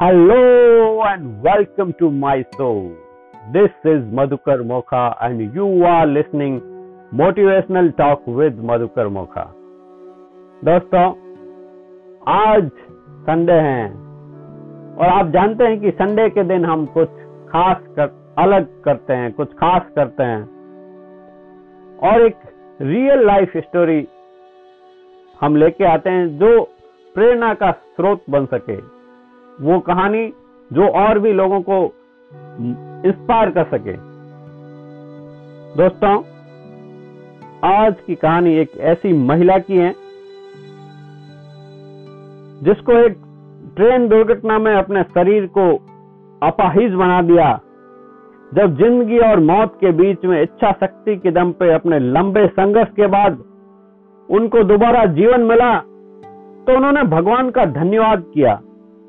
Hello and welcome to my show. This is Madhukar Mokha and you are listening Motivational Talk with Madhukar Mokha. दोस्तों आज Sunday है और आप जानते हैं कि संडे के दिन हम कुछ खास कर अलग करते हैं कुछ खास करते हैं और एक रियल लाइफ स्टोरी हम लेके आते हैं जो प्रेरणा का स्रोत बन सके वो कहानी जो और भी लोगों को इंस्पायर कर सके। दोस्तों, आज की कहानी एक ऐसी महिला की है, जिसको एक ट्रेन दुर्घटना में अपने शरीर को अपाहिज बना दिया। जब ज़िंदगी और मौत के बीच में इच्छा शक्ति के दम पे अपने लंबे संघर्ष के बाद उनको दोबारा जीवन मिला तो उन्होंने भगवान का धन्यवाद किया।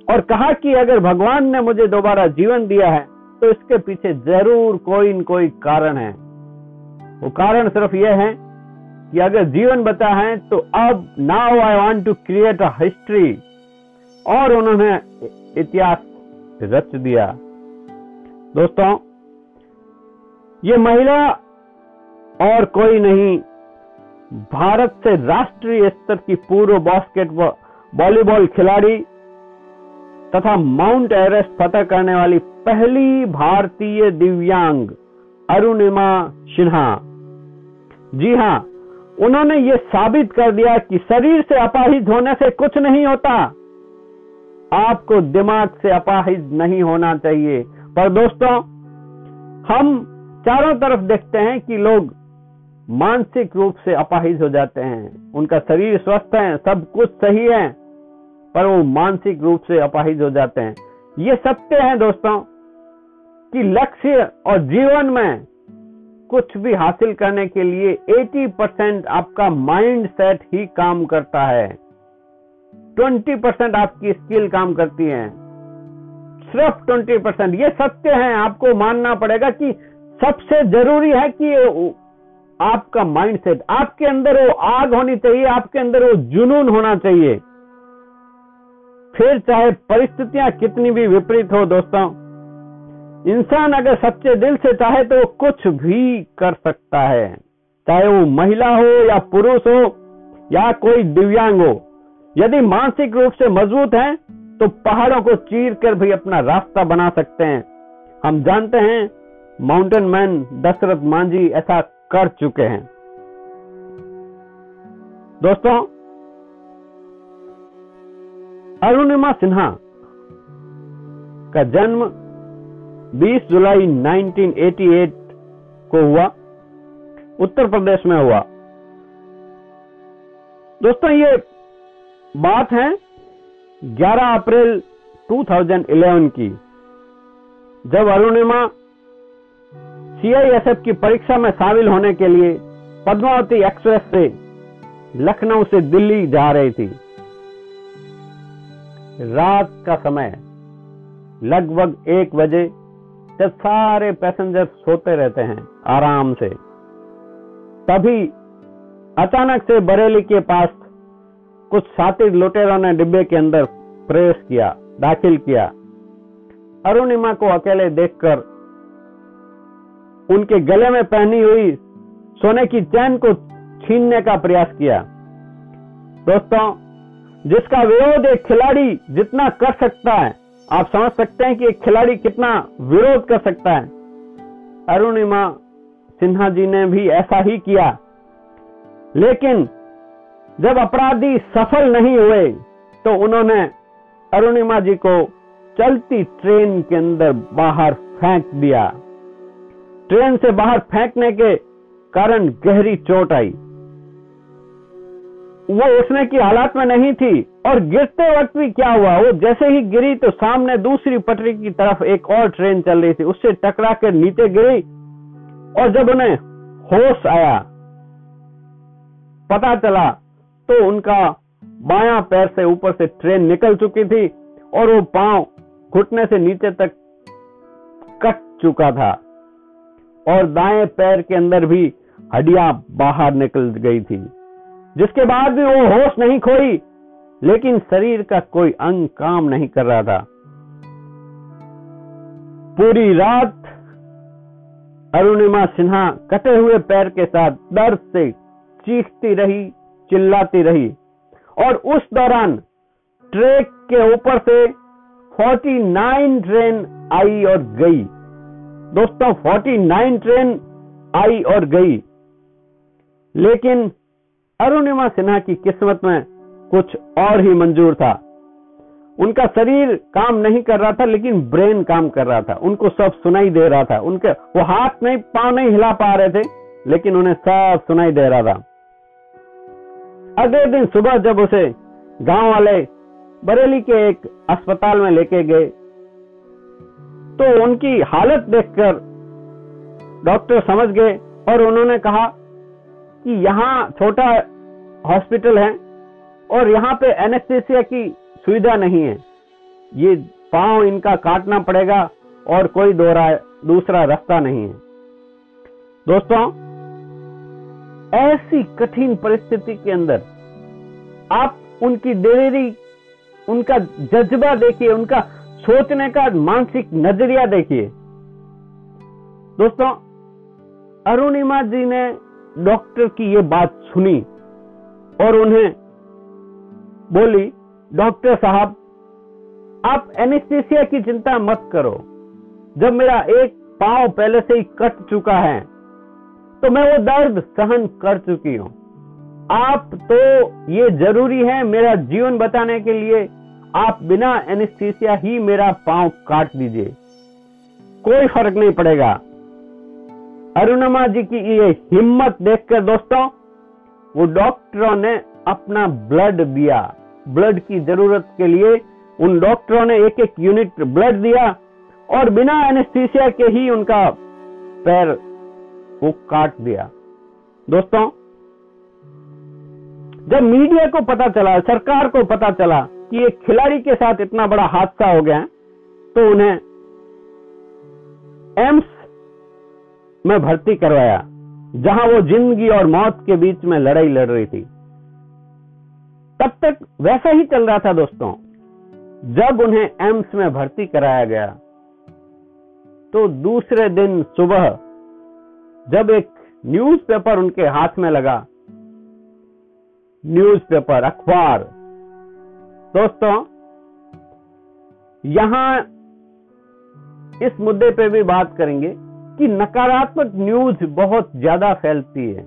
और कहा कि अगर भगवान ने मुझे दोबारा जीवन दिया है तो इसके पीछे ज़रूर कोई न कोई कारण है। वो कारण सिर्फ़ यह है कि अगर जीवन बचा है तो अब now I want to create a history और उन्होंने इतिहास रच दिया। दोस्तों, ये महिला और कोई नहीं, भारत से राष्ट्रीय स्तर की पूर्व बास्केट वॉलीबॉल खिलाड़ी तथा माउंट एवरेस्ट फतह करने वाली पहली भारतीय दिव्यांग अरुणिमा सिन्हा। जी हाँ उन्होंने ये साबित कर दिया कि शरीर से अपाहिज होने से कुछ नहीं होता। आपको दिमाग से अपाहिज नहीं होना चाहिए। पर दोस्तों, हम चारों तरफ़ देखते हैं कि लोग मानसिक रूप से अपाहिज हो जाते हैं। उनका शरीर स्वस्थ है, सब कुछ सही है। पर वो मानसिक रूप से अपाहिज हो जाते हैं। ये सत्य है दोस्तों कि लक्ष्य और जीवन में कुछ भी हासिल करने के लिए 80 परसेंट आपका माइंड सेट ही काम करता है। 20 परसेंट आपकी स्किल काम करती है। सिर्फ़ 20 परसेंट। ये सत्य है, आपको मानना पड़ेगा कि सबसे ज़रूरी है कि आपका माइंड सेट, आपके अंदर वो आग होनी चाहिए, आपके अंदर वो जुनून होना चाहिए। फिर चाहे परिस्थितियाँ कितनी भी विपरीत हो दोस्तों, इंसान अगर सच्चे दिल से चाहे तो वो कुछ भी कर सकता है। चाहे वो महिला हो या पुरुष हो या कोई दिव्यांग हो, यदि मानसिक रूप से मज़बूत है तो पहाड़ों को चीर कर भी अपना रास्ता बना सकते हैं। हम जानते हैं माउंटेन मैन दशरथ मांझी ऐसा कर चुके हैं। दोस्तों अरुणिमा सिन्हा का जन्म 20 जुलाई 1988 को हुआ, उत्तर प्रदेश में हुआ। दोस्तों, ये बात है 11 अप्रैल 2011 की, जब अरुणिमा सीआईएसएफ की परीक्षा में शामिल होने के लिए पद्मावती एक्सप्रेस से लखनऊ से दिल्ली जा रही थी। रात का समय लगभग एक बजे जब सारे पैसेंजर सोते रहते हैं आराम से, तभी अचानक से बरेली के पास कुछ साथी लुटेरों ने डिब्बे के अंदर प्रवेश किया, दाखिल किया। अरुणिमा को अकेले देखकर उनके गले में पहनी हुई सोने की चैन को छीनने का प्रयास किया। दोस्तों जिसका विरोध एक खिलाड़ी जितना कर सकता है। आप समझ सकते हैं कि एक खिलाड़ी कितना विरोध कर सकता है। अरुणिमा सिन्हा जी ने भी ऐसा ही किया। लेकिन जब अपराधी सफल नहीं हुए तो उन्होंने अरुणिमा जी को चलती ट्रेन के अंदर बाहर फेंक दिया। ट्रेन से बाहर फेंकने के कारण गहरी चोट आई। वो उठने की हालात में नहीं थी और गिरते वक्त भी क्या हुआ? वो जैसे ही गिरी तो सामने दूसरी पटरी की तरफ़ एक और ट्रेन चल रही थी। उससे टकरा कर नीचे गिरी और जब उन्हें होश आया, पता चला तो उनका बाया पैर से ऊपर से ट्रेन निकल चुकी थी और वो पाँव घुटने से नीचे तक कट चुका था और दाएँ पैर के अंदर भी हड्डियाँ बाहर निकल गई थी। जिसके बाद भी वो होश नहीं खोई, लेकिन शरीर का कोई अंग काम नहीं कर रहा था। पूरी रात अरुणिमा सिन्हा कटे हुए पैर के साथ दर्द से चीखती रही, चिल्लाती रही, और उस दौरान ट्रैक के ऊपर से 49 ट्रेन आई और गई। दोस्तों 49 ट्रेन आई और गई, लेकिन अरुणिमा सिन्हा की किस्मत में कुछ और ही मंजूर था। उनका शरीर काम नहीं कर रहा था, लेकिन ब्रेन काम कर रहा था। उनको सब सुनाई दे रहा था। उनके, वो हाथ नहीं, पाँव नहीं हिला पा रहे थे, लेकिन उन्हें सब सुनाई दे रहा था। अगले दिन सुबह जब उसे गाँव वाले बरेली के एक अस्पताल में लेके गए तो उनकी हालत देखकर डॉक्टर समझ गए और उन्होंने कहा कि यहाँ छोटा हॉस्पिटल है और यहाँ पे एनेस्थेसिया की सुविधा नहीं है। ये पाँव इनका काटना पड़ेगा और कोई दोरा दूसरा रास्ता नहीं है। दोस्तों, ऐसी कठिन परिस्थिति के अंदर आप उनकी दिलेरी उनका जज्बा देखिए, उनका सोचने का मानसिक नज़रिया देखिए। दोस्तों, अरुणिमा जी ने डॉक्टर की ये बात सुनी और उन्हें बोली, डॉक्टर साहब, आप एनेस्थेसिया की चिंता मत करो। जब मेरा एक पाँव पहले से ही कट चुका है तो मैं वो दर्द सहन कर चुकी हूँ। आप तो ये ज़रूरी है मेरा जीवन बचाने के लिए, आप बिना एनेस्थीसिया ही मेरा पाँव काट दीजिए। कोई फ़र्क नहीं पड़ेगा। अरुणमा जी की ये हिम्मत देखकर दोस्तों, वो डॉक्टरों ने अपना ब्लड दिया। ब्लड की ज़रूरत के लिए उन डॉक्टरों ने एक एक यूनिट ब्लड दिया और बिना एनेस्थीसिया के ही उनका पैर वो काट दिया। दोस्तों, जब मीडिया को पता चला, सरकार को पता चला कि एक खिलाड़ी के साथ इतना बड़ा हादसा हो गया तो उन्हें एम्स में भर्ती करवाया, जहाँ वो ज़िंदगी और मौत के बीच में लड़ाई लड़ रही थी। तब तक वैसा ही चल रहा था दोस्तों। जब उन्हें एम्स में भर्ती कराया गया तो दूसरे दिन सुबह, जब एक न्यूज़पेपर उनके हाथ में लगा, न्यूज़पेपर, अखबार। दोस्तों, यहाँ इस मुद्दे पे भी बात करेंगे। कि नकारात्मक न्यूज़ बहुत ज़्यादा फैलती है।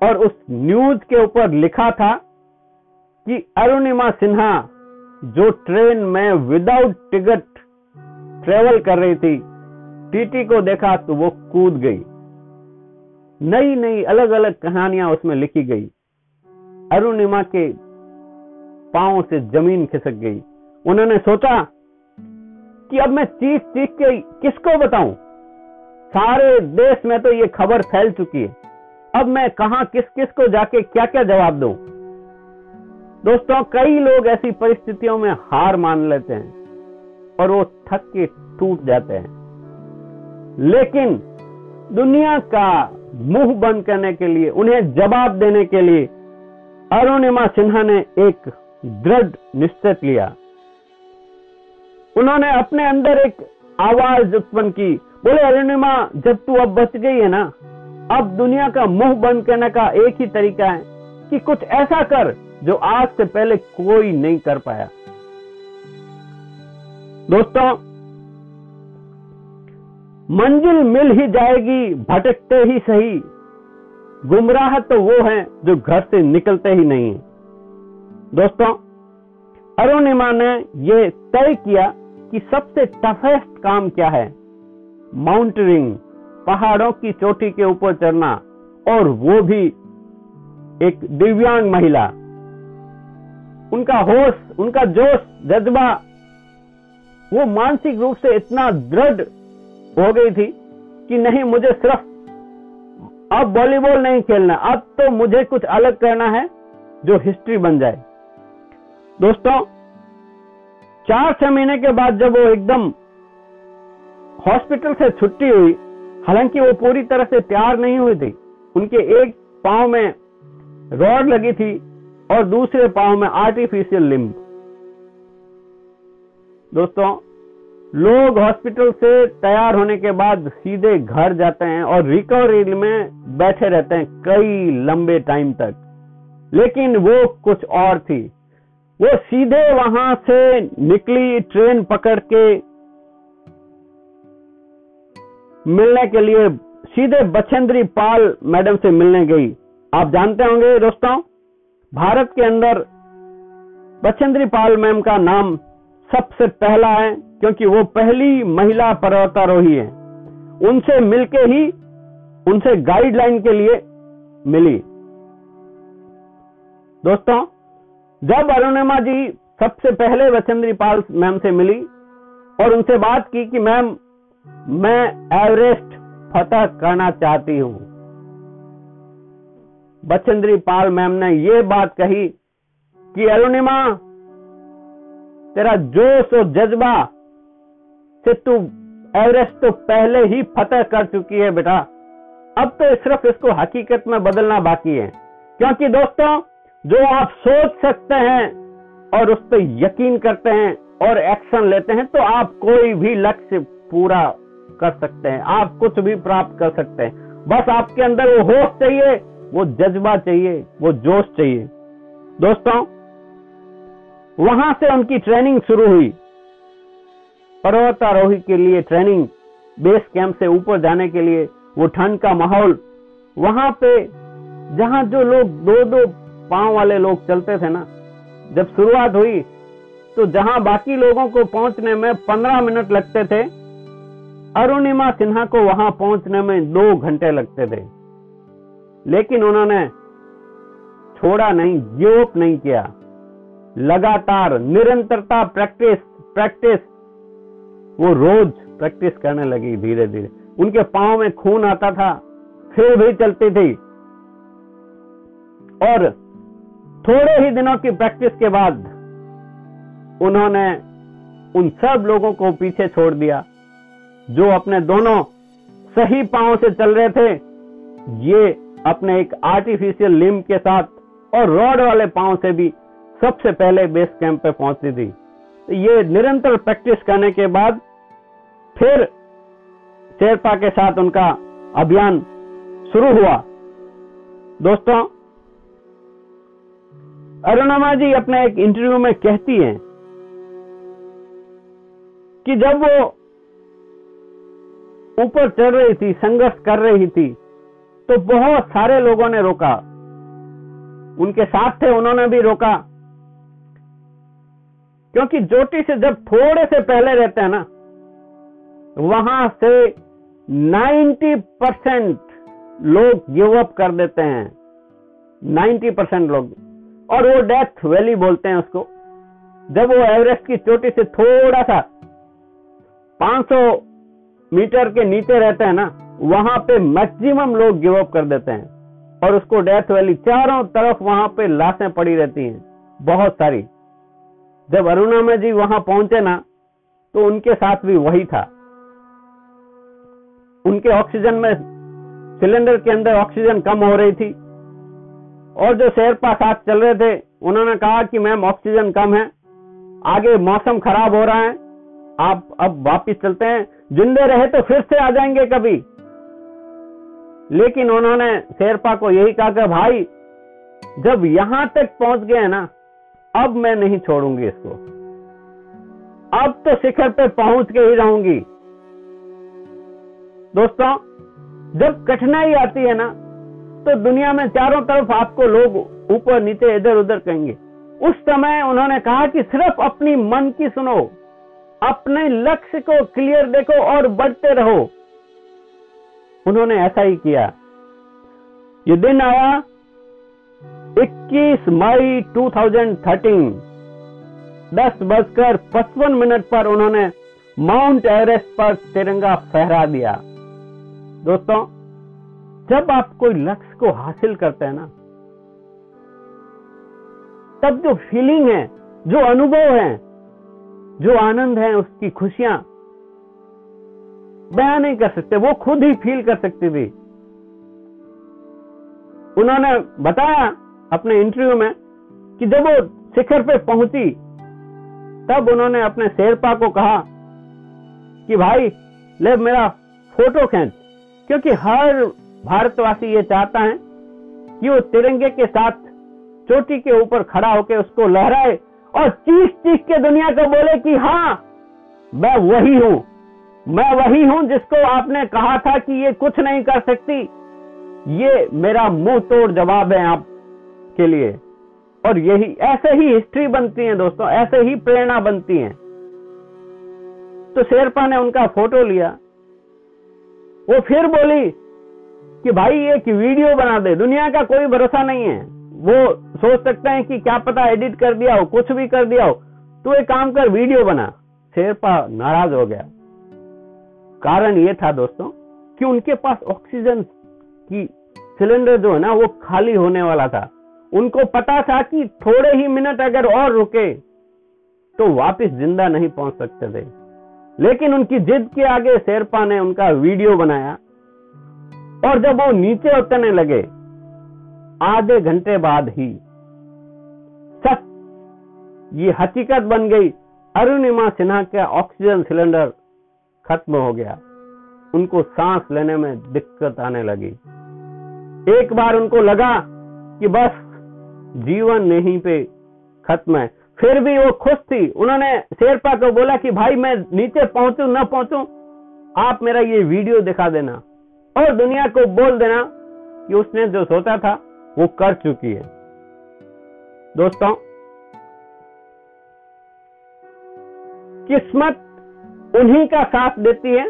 और उस न्यूज़ के ऊपर लिखा था कि अरुणिमा सिन्हा, जो ट्रेन में विदाउट टिकट ट्रेवल कर रही थी टीटी को देखा तो वो कूद गई। नई नई अलग अलग कहानियाँ उसमें लिखी गई। अरुणिमा के पाँव से ज़मीन खिसक गई। उन्होंने सोचा कि अब मैं चीख चीख के किसको बताऊँ? सारे देश में तो ये खबर फैल चुकी है। अब मैं कहा, किस किस को जाके क्या क्या जवाब दू? दोस्तों, कई लोग ऐसी परिस्थितियों में हार मान लेते हैं और वो थक के टूट जाते हैं। लेकिन दुनिया का मुँह बंद करने के लिए, उन्हें जवाब देने के लिए अरुणिमा सिन्हा ने एक दृढ़ निश्चय लिया उन्होंने अपने अंदर एक आवाज़ उत्पन्न की। बोले, अरुणिमा, जब तू अब बच गई है ना, अब दुनिया का मुँह बंद करने का एक ही तरीका है कि कुछ ऐसा कर जो आज से पहले कोई नहीं कर पाया। दोस्तों, मंजिल मिल ही जाएगी, भटकते ही सही। गुमराह तो वो है जो घर से निकलते ही नहीं दोस्तों, अरुणिमा ने यह तय किया कि सबसे टफेस्ट काम क्या है? माउंटेनिंग पहाड़ों की चोटी के ऊपर चढ़ना, और वो भी एक दिव्यांग महिला। उनका होश, उनका जोश, जज्बा, वो मानसिक रूप से इतना दृढ़ हो गई थी कि नहीं, मुझे सिर्फ़ अब वॉलीबॉल नहीं खेलना, अब तो मुझे कुछ अलग करना है जो हिस्ट्री बन जाए। दोस्तों चार छह महीने के बाद जब वो एकदम हॉस्पिटल से छुट्टी हुई, हालाँकि वो पूरी तरह से तैयार नहीं हुई थी, उनके एक पाँव में रॉड लगी थी और दूसरे पाँव में आर्टिफिशियल लिम्ब। दोस्तों, लोग हॉस्पिटल से तैयार होने के बाद सीधे घर जाते हैं और रिकवरी में बैठे रहते हैं कई लंबे टाइम तक। लेकिन वो कुछ और थी। वो सीधे वहाँ से निकली ट्रेन पकड़ के मिलने के लिए सीधे बछेंद्री पाल मैडम से मिलने गई। आप जानते होंगे दोस्तों, भारत के अंदर बछेंद्री पाल मैम का नाम सबसे पहला है, क्योंकि वो पहली महिला पर्वतारोही है। उनसे मिलके ही उनसे गाइडलाइन के लिए मिली। दोस्तों जब अरुणिमा जी सबसे पहले बचेंद्री पाल मैम से मिली और उनसे बात की कि मैम, मैं एवरेस्ट फतह करना चाहती हूँ। बचेंद्री पाल मैम ने यह बात कही कि अरुणिमा, तेरा जोश और जज्बा से तू एवरेस्ट तो पहले ही फतेह कर चुकी है बेटा। अब तो सिर्फ़ इसको हकीकत में बदलना बाकी है। क्योंकि दोस्तों जो आप सोच सकते हैं और उस पर यकीन करते हैं और एक्शन लेते हैं तो आप कोई भी लक्ष्य पूरा कर सकते हैं। आप कुछ भी प्राप्त कर सकते हैं। बस आपके अंदर वो होश चाहिए, वो जज्बा चाहिए, वो जोश चाहिए। दोस्तों, वहाँ से उनकी ट्रेनिंग शुरू हुई। पर्वतारोही के लिए ट्रेनिंग बेस कैंप से ऊपर जाने के लिए वो ठंड का माहौल। वहाँ पे जहाँ जो लोग दो दो पाँव वाले लोग चलते थे ना, जब शुरुआत हुई तो जहाँ बाकी लोगों को पहुँचने में पंद्रह मिनट लगते थे, अरुणिमा सिन्हा को वहाँ पहुँचने में दो घंटे लगते थे। लेकिन उन्होंने छोड़ा नहीं गिव नहीं किया। लगातार निरंतरता प्रैक्टिस प्रैक्टिस, वो रोज प्रैक्टिस करने लगी धीरे धीरे उनके पाँव में खून आता था, फिर भी चलती थी। और थोड़े ही दिनों की प्रैक्टिस के बाद उन्होंने उन सब लोगों को पीछे छोड़ दिया, जो अपने दोनों सही पाँव से चल रहे थे। ये अपने एक आर्टिफिशियल लिम के साथ और रॉड वाले पाँव से भी सबसे पहले बेस कैंप पे पहुँचती थी। तो ये निरंतर प्रैक्टिस करने के बाद फिर शेरपा के साथ उनका अभियान शुरू हुआ। दोस्तों अरुणमा जी अपने एक इंटरव्यू में कहती हैं कि जब वो ऊपर चढ़ रही थी, संघर्ष कर रही थी तो बहुत सारे लोगों ने रोका। उनके साथ थे, उन्होंने भी रोका। क्योंकि ज्योति से जब थोड़े से पहले रहते हैं ना, वहाँ से 90 परसेंट लोग गिव अप कर देते हैं। 90 परसेंट लोग। और वो डेथ वैली बोलते हैं उसको। जब वो एवरेस्ट की चोटी से थोड़ा सा 500 मीटर के नीचे रहते हैं ना, वहाँ पे मैक्सिमम लोग गिव अप कर देते हैं। और उसको डेथ वैली चारों तरफ़ वहाँ पे लाशें पड़ी रहती हैं, बहुत सारी। जब अरुणामा जी वहाँ पहुँचे ना तो उनके साथ भी वही था। उनके ऑक्सीजन में सिलेंडर के अंदर ऑक्सीजन कम हो रही थी। और जो शेरपा साथ चल रहे थे, उन्होंने कहा कि मैम ऑक्सीजन कम है। आगे मौसम खराब हो रहा है। आप अब वापिस चलते हैं। जिंदे रहे तो फिर से आ जाएँगे कभी। लेकिन उन्होंने शेरपा को यही कहा कि, भाई, जब यहाँ तक पहुँच गए ना, अब मैं नहीं छोड़ूँगी इसको। अब तो शिखर पे पहुँच के ही रहूँगी। दोस्तों, जब कठिनाई आती है ना तो दुनिया में चारों तरफ़ आपको लोग ऊपर, नीचे, इधर, उधर कहेंगे। उस समय उन्होंने कहा कि सिर्फ़ अपनी मन की सुनो, अपने लक्ष्य को क्लियर देखो और बढ़ते रहो। उन्होंने ऐसा ही किया। ये दिन आया 21 मई 2013 दस बजकर पचपन मिनट पर उन्होंने माउंट एवरेस्ट पर तिरंगा फहरा दिया। दोस्तों जब आप कोई लक्ष्य को हासिल करते हैं ना, तब जो फीलिंग है, जो अनुभव है, जो आनंद है, उसकी खुशियाँ बयान नहीं कर सकते, वो खुद ही फील कर सकती थी उन्होंने बताया अपने इंटरव्यू में कि जब वो शिखर पे पहुँची, तब उन्होंने अपने शेरपा को कहा कि, भाई, ले मेरा फ़ोटो खींच। क्योंकि हर भारतवासी ये चाहता है कि वो तिरंगे के साथ चोटी के ऊपर खड़ा होकर उसको लहराए और चीख चीख के दुनिया को बोले कि हाँ मैं वही हूँ। मैं वही हूँ जिसको आपने कहा था कि ये कुछ नहीं कर सकती। ये मेरा मुँह तोड़ जवाब है आप के लिए। और यही, ऐसे ही हिस्ट्री बनती है दोस्तों, ऐसे ही प्रेरणा बनती है। तो शेरपा ने उनका फ़ोटो लिया। वो फिर बोली कि भाई एक वीडियो बना दे, दुनिया का कोई भरोसा नहीं है। वो सोच सकते हैं कि क्या पता एडिट कर दिया हो, कुछ भी कर दिया हो। तो एक काम कर, वीडियो बना। शेरपा नाराज़ हो गया। कारण ये था दोस्तों कि उनके पास ऑक्सीजन की सिलेंडर जो है ना, वो खाली होने वाला था। उनको पता था कि थोड़े ही मिनट अगर और रुके तो वापस ज़िंदा नहीं पहुँच सकते थे। लेकिन उनकी जिद के आगे शेरपा ने उनका वीडियो बनाया। और जब वो नीचे उतरने लगे, आधे घंटे बाद ही, सच, ये हकीकत बन गई, अरुणिमा सिन्हा का ऑक्सीजन सिलेंडर खत्म हो गया। उनको सांस लेने में दिक्कत आने लगी। एक बार उनको लगा कि बस, जीवन यहीं पे खत्म है। फिर भी वो खुश थी। उन्होंने शेरपा को बोला कि, भाई, मैं नीचे पहुंचू, न पहुंचू, आप मेरा ये वीडियो दिखा देना। और दुनिया को बोल देना कि उसने जो सोचा था, वो कर चुकी है। दोस्तों, किस्मत उन्हीं का साथ देती है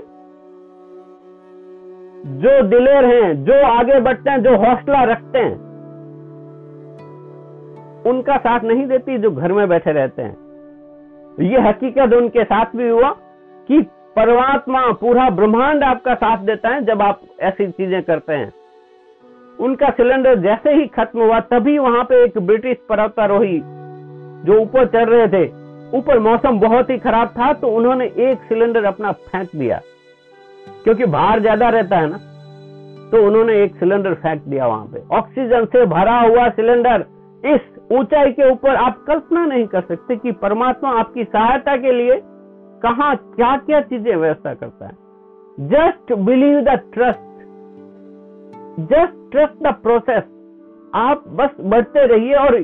जो दिलेर हैं, जो आगे बढ़ते हैं, जो हौसला रखते हैं। उनका साथ नहीं देती जो घर में बैठे रहते हैं। ये हकीकत उनके साथ भी हुआ कि परमात्मा, पूरा ब्रह्मांड आपका साथ देता है जब आप ऐसी चीज़ें करते हैं। उनका सिलेंडर जैसे ही खत्म हुआ, तभी वहाँ पे एक ब्रिटिश पर्वतारोही जो ऊपर चढ़ रहे थे, ऊपर मौसम बहुत ही खराब था तो उन्होंने एक सिलेंडर अपना फेंक दिया। क्योंकि भार ज़्यादा रहता है ना तो उन्होंने एक सिलेंडर फेंक दिया वहाँ पे। ऑक्सीजन से भरा हुआ सिलेंडर, इस ऊंचाई के ऊपर आप कल्पना नहीं कर सकते कि परमात्मा आपकी सहायता के लिए कहा क्या क्या चीज़ें व्यवस्था करता है? Just believe the trust just trust the process आप बस बढ़ते रहिए और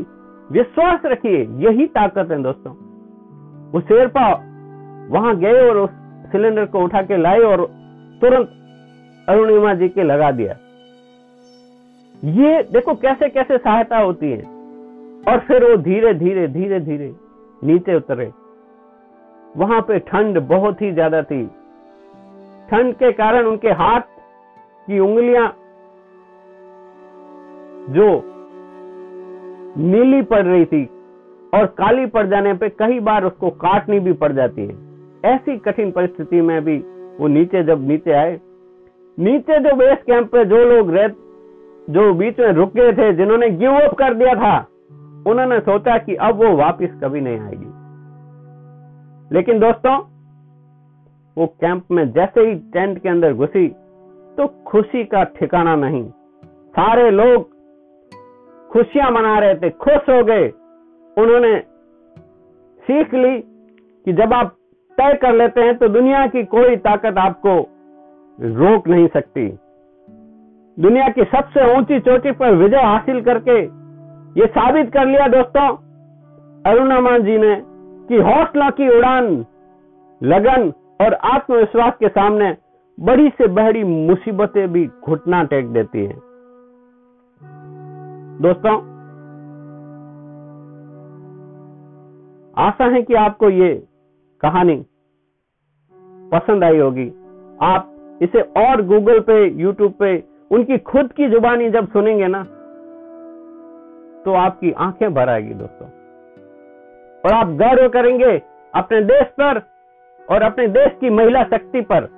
विश्वास रखिए, यही ताकत है दोस्तों। वो शेरपा वहाँ गए और उस सिलेंडर को उठा के लाए और तुरंत अरुणिमा जी के लगा दिया। ये देखो कैसे कैसे सहायता होती है। और फिर वो धीरे धीरे धीरे धीरे नीचे उतरे। वहाँ पे ठंड बहुत ही ज़्यादा थी। ठंड के कारण उनके हाथ की उंगलियाँ जो नीली पड़ रही थी और काली पड़ जाने पे कई बार उसको काटनी भी पड़ जाती है। ऐसी कठिन परिस्थिति में भी वो नीचे जब नीचे आए, नीचे जो बेस कैंप पे जो लोग रह, जो बीच में रुक गए थे, जिन्होंने गिव अप कर दिया था, उन्होंने सोचा कि अब वो वापस कभी नहीं आएगी। लेकिन दोस्तों, वो कैंप में जैसे ही टेंट के अंदर घुसी तो खुशी का ठिकाना नहीं। सारे लोग खुशियाँ मना रहे थे, खुश हो गए। उन्होंने सीख ली कि जब आप तय कर लेते हैं तो दुनिया की कोई ताकत आपको रोक नहीं सकती। दुनिया की सबसे ऊँची चोटी पर विजय हासिल करके ये साबित कर लिया दोस्तों अरुणामा जी ने कि हौसला की उड़ान, लगन और आत्मविश्वास के सामने बड़ी से बड़ी मुसीबतें भी घुटना टेक देती हैं। दोस्तों, आशा है कि आपको ये कहानी पसंद आई होगी। आप इसे और गूगल पे यूट्यूब पे, उनकी खुद की जुबानी जब सुनेंगे ना तो आपकी आँखें भर आएगी दोस्तों। और आप गर्व करेंगे अपने देश पर और अपने देश की महिला शक्ति पर।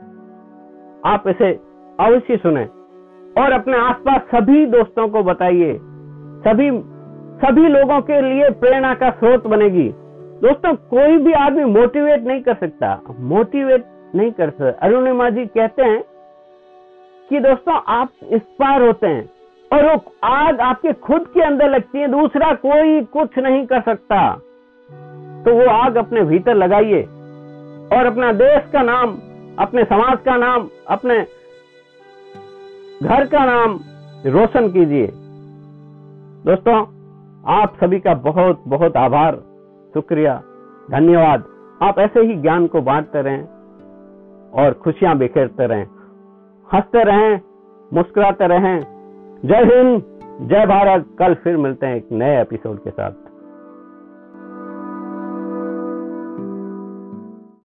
आप इसे अवश्य सुने और अपने आसपास सभी दोस्तों को बताइए। सभी सभी लोगों के लिए प्रेरणा का स्रोत बनेगी। दोस्तों, कोई भी आदमी मोटिवेट नहीं कर सकता। मोटिवेट नहीं कर सकता। अरुणिमा जी कहते हैं कि दोस्तों, आप इंस्पायर होते हैं और वो आग आपके खुद के अंदर लगती है, दूसरा कोई कुछ नहीं कर सकता। तो वो आग अपने भीतर लगाइए और अपना देश का नाम, अपने समाज का नाम, अपने घर का नाम रोशन कीजिए। दोस्तों, आप सभी का बहुत बहुत आभार, शुक्रिया, धन्यवाद। आप ऐसे ही ज्ञान को बांटते रहें और खुशियाँ बिखेरते रहें। हँसते रहें, मुस्कुराते रहें। जय हिंद, जय भारत। कल फिर मिलते हैं एक नए एपिसोड के साथ।